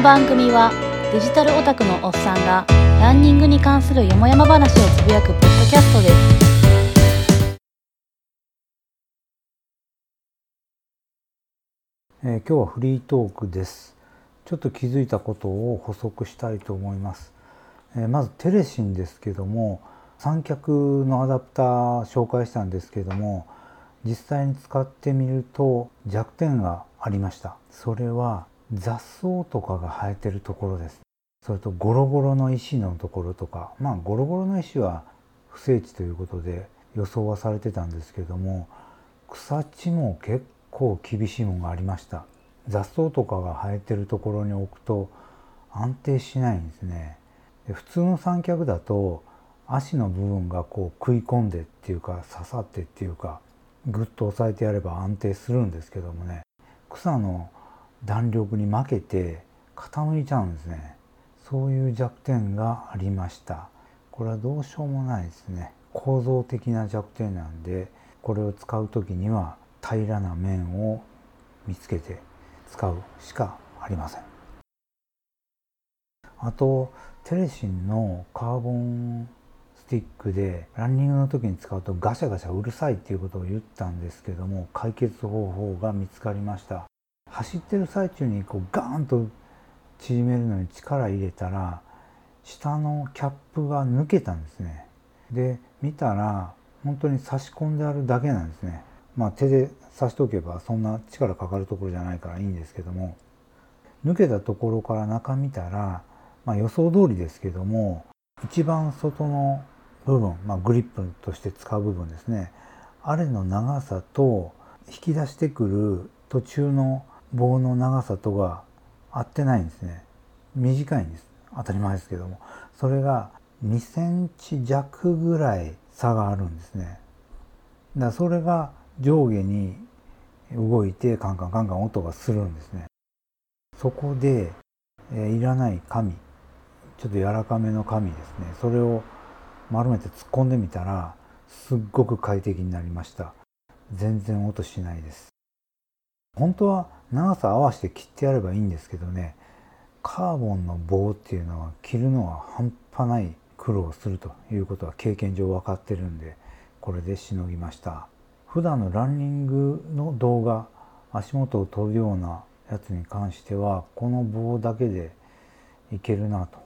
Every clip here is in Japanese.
の番組はデジタルオタクのおっさんがランニングに関するよもやま話をつぶやくポッドキャストです。えー今日はフリートークです。ちょっと気づいたことを補足したいと思います、えーまずテレシンですけども三脚のアダプター紹介したんですけども実際に使ってみると弱点がありました。それは雑草とかが生えてるところですそれとゴロゴロの石のところとか。まあゴロゴロの石は不整地ということで予想はされてたんですけども草地も結構厳しいものがありました。雑草とかが生えてるところに置くと安定しないんですね。で普通の三脚だと足の部分がこう食い込んでっていうか刺さってっていうかぐっと押さえてやれば安定するんですけどもね。草の弾力に負けて傾いちゃうんですね。そういう弱点がありました。これはどうしようもないですね。構造的な弱点なんでこれを使う時には平らな面を見つけて使うしかありません。あとテレシンのカーボンスティックでランニングの時に使うとガシャガシャうるさいっていうことを言ったんですけども解決方法が見つかりました。走ってる最中にこうガーンと縮めるのに力入れたら下のキャップが抜けたんですね。で見たら本当に差し込んであるだけなんですね。まあ手で差しとけばそんな力かかるところじゃないからいいんですけども。抜けたところから中見たら、まあ、予想通りですけども一番外の部分、まあ、グリップとして使う部分ですね。あれの長さと引き出してくる途中の棒の長さとが合ってないんですね。短いんです。当たり前ですけども。それが2センチ弱ぐらい差があるんですね。だからそれが上下に動いてカンカンカンカン音がするんですね。そこで、えーいらない紙。ちょっと柔らかめの紙ですね。それを丸めて突っ込んでみたらすっごく快適になりました。全然音しないです。本当は長さ合わせて切ってやればいいんですけどねカーボンの棒っていうのは切るのは半端ない苦労するということは経験上分かってるんでこれでしのぎました。普段のランニングの動画足元を撮るようなやつに関してはこの棒だけでいけるなと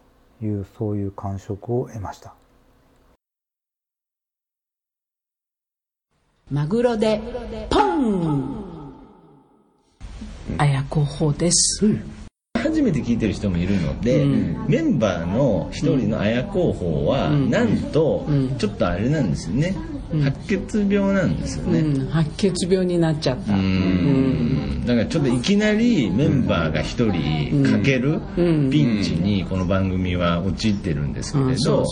いうそういう感触を得ました。マグロでポン！綾候補です、初めて聞いてる人もいるので、メンバーの一人の綾候補は、なんと、ちょっとあれなんですよね、白血病なんですよね、うん、白血病になっちゃった、うん。だからちょっといきなりメンバーが一人かけるピンチにこの番組は陥ってるんですけれど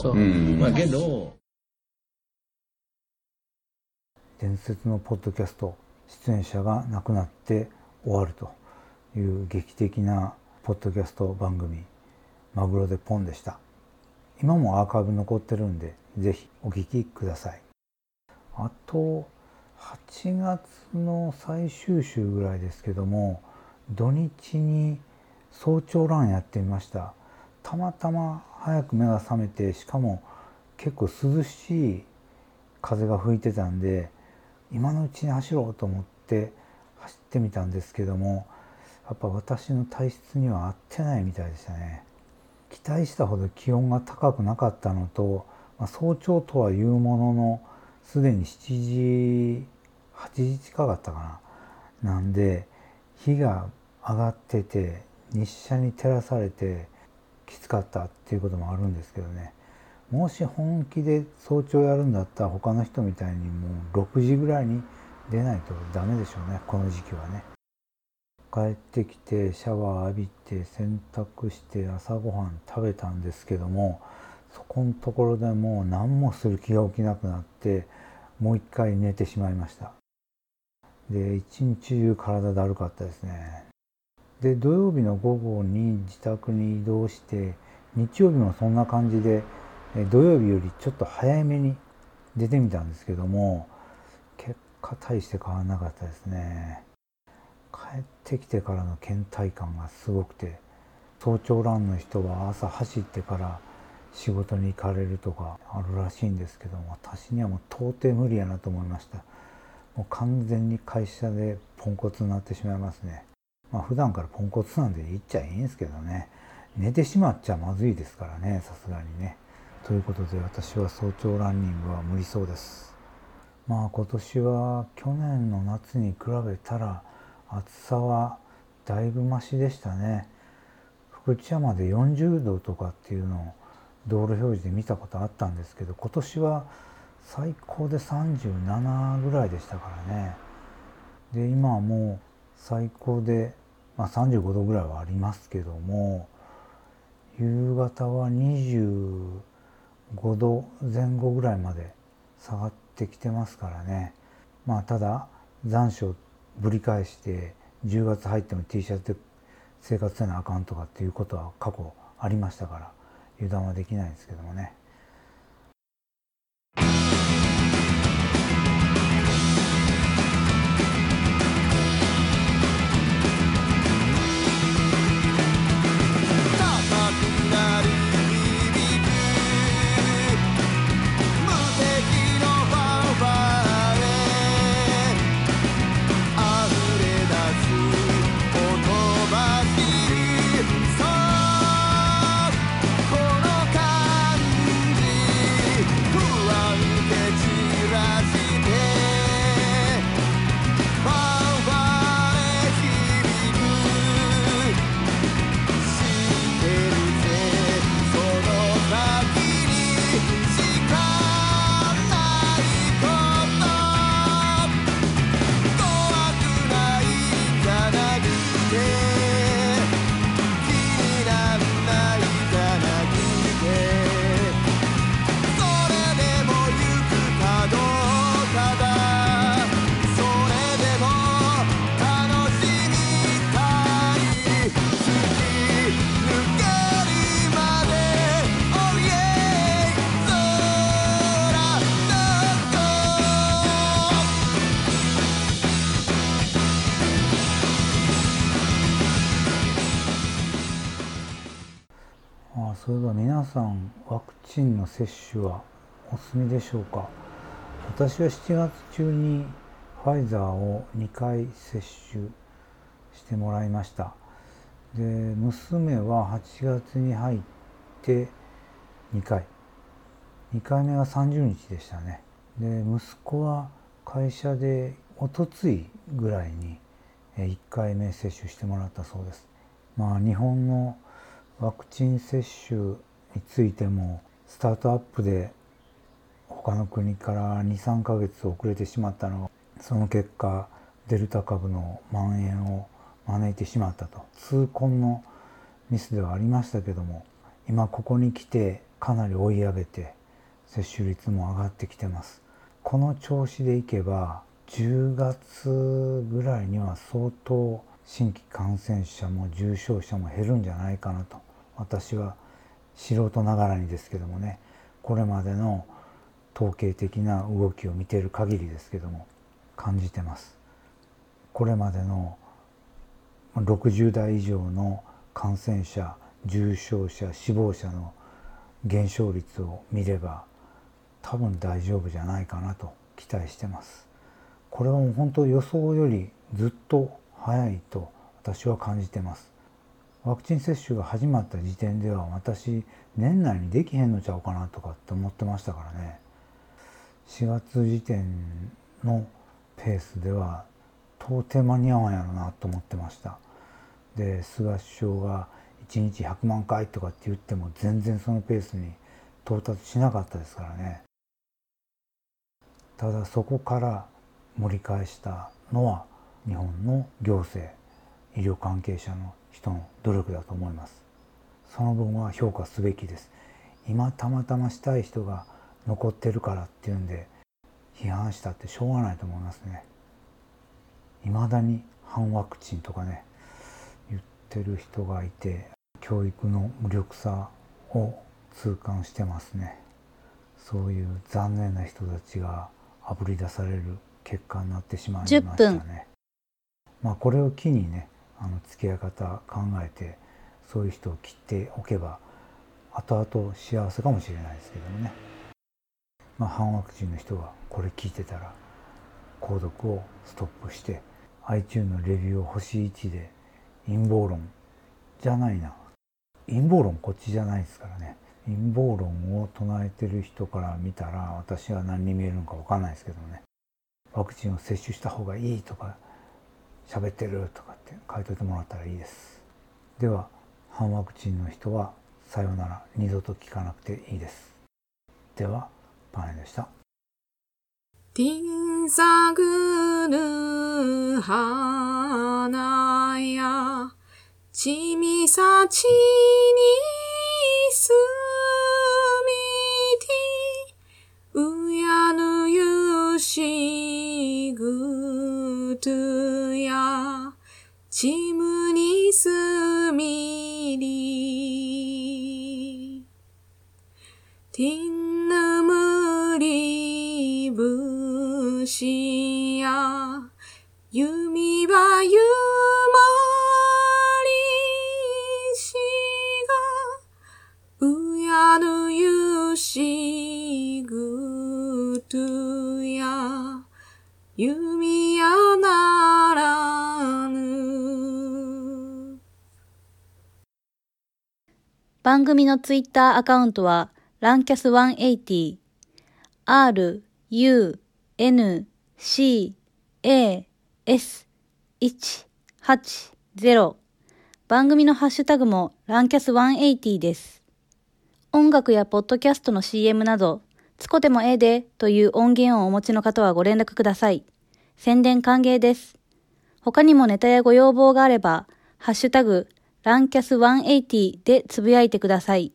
まあけど伝説のポッドキャスト出演者が亡くなって終わるという劇的なポッドキャスト番組「マグロでポン」でした。今もアーカイブ残ってるんでぜひお聞きください。あと8月の最終週ぐらいですけども土日に早朝ランやってみました。たまたま早く目が覚めてしかも結構涼しい風が吹いてたんで今のうちに走ろうと思って走ってみたんですけどもやっぱ私の体質には合ってないみたいでしたね。期待したほど気温が高くなかったのと、まあ、早朝とはいうもののすでに7時8時近かったかな。なんで日が上がってて日射に照らされてきつかったっていうこともあるんですけどね。もし本気で早朝やるんだったら他の人みたいにもう6時ぐらいに出ないとダメでしょうねこの時期はね。帰ってきてシャワー浴びて洗濯して朝ごはん食べたんですけどもそこのところでもう何もする気が起きなくなってもう一回寝てしまいました。で一日中体だるかったですね。で土曜日の午後に自宅に移動して日曜日もそんな感じで土曜日よりちょっと早めに出てみたんですけども結果大して変わらなかったですね。ってきてからの倦怠感がすごくて早朝ランの人は朝走ってから仕事に行かれるとかあるらしいんですけども私にはもう到底無理やなと思いました。もう完全に会社でポンコツになってしまいますね。まあ普段からポンコツなんで言っちゃいいんですけどね。寝てしまっちゃまずいですからねさすがにね。ということで私は早朝ランニングは無理そうです。まあ今年は去年の夏に比べたら暑さはだいぶマシでしたね。福知山で40度とかっていうのを道路表示で見たことあったんですけど今年は最高で37ぐらいでしたからね。で今はもう最高で、まあ、35度ぐらいはありますけども夕方は25度前後ぐらいまで下がってきてますからね。まあただ残暑ぶり返して10月入っても T シャツで生活せなあかんとかっていうことは過去ありましたから油断はできないんですけどもね。そういえば皆さんワクチンの接種はお済みでしょうか？私は7月中にファイザーを2回接種してもらいました。で娘は8月に入って2回。2回目は30日でしたね。で息子は会社でおとついぐらいに1回目接種してもらったそうです。まあ日本のワクチン接種についてもスタートアップで他の国から23ヶ月遅れてしまったのがその結果デルタ株の蔓延を招いてしまったと。痛恨のミスではありましたけども今ここに来てかなり追い上げて接種率も上がってきてます。この調子でいけば10月ぐらいには相当新規感染者も重症者も減るんじゃないかなと。私は素人ながらにですけどもねこれまでの統計的な動きを見ている限りですけども感じてます。これまでの60代以上の感染者重症者死亡者の減少率を見れば多分大丈夫じゃないかなと期待してます。これはもう本当予想よりずっと早いと私は感じてます。ワクチン接種が始まった時点では私年内にできへんのちゃうかなとかって思ってましたからね。4月時点のペースでは到底間に合わんやろなと思ってました。で菅首相が1日100万回とかって言っても全然そのペースに到達しなかったですからね。ただそこから盛り返したのは日本の行政。医療関係者の人の努力だと思います。その分は評価すべきです。今たまたましたい人が残ってるからっていうんで批判したってしょうがないと思いますね。未だに反ワクチンとかね言ってる人がいて教育の無力さを痛感してますね。そういう残念な人たちがあぶり出される結果になってしまいましたね。まあこれを機にねあの付き合い方考えてそういう人を切っておけば後々幸せかもしれないですけどもね、まあ、反ワクチンの人がこれ聞いてたら購読をストップして iTunes のレビューを星1で陰謀論じゃないな。陰謀論こっちじゃないですからね。陰謀論を唱えてる人から見たら私は何に見えるのか分かんないですけどね。ワクチンを接種した方がいいとか喋ってるとかって書いといてもらったらいいです。では反ワクチンの人はさようなら二度と聞かなくていいです。ではパネでした。ティンサグル花やちみさちにすみてうやぬゆしぐとちむにすみりティンヌムリブシや弓はゆまりしがうやぬゆしぐとや弓や番組のツイッターアカウントは、ランキャス180、r, u, n, c, a, s, 180番組のハッシュタグもランキャス180です。音楽やポッドキャストの CM など、つこでもええでという音源をお持ちの方はご連絡ください。宣伝歓迎です。他にもネタやご要望があれば、ハッシュタグ、ランキャス180でつぶやいてください。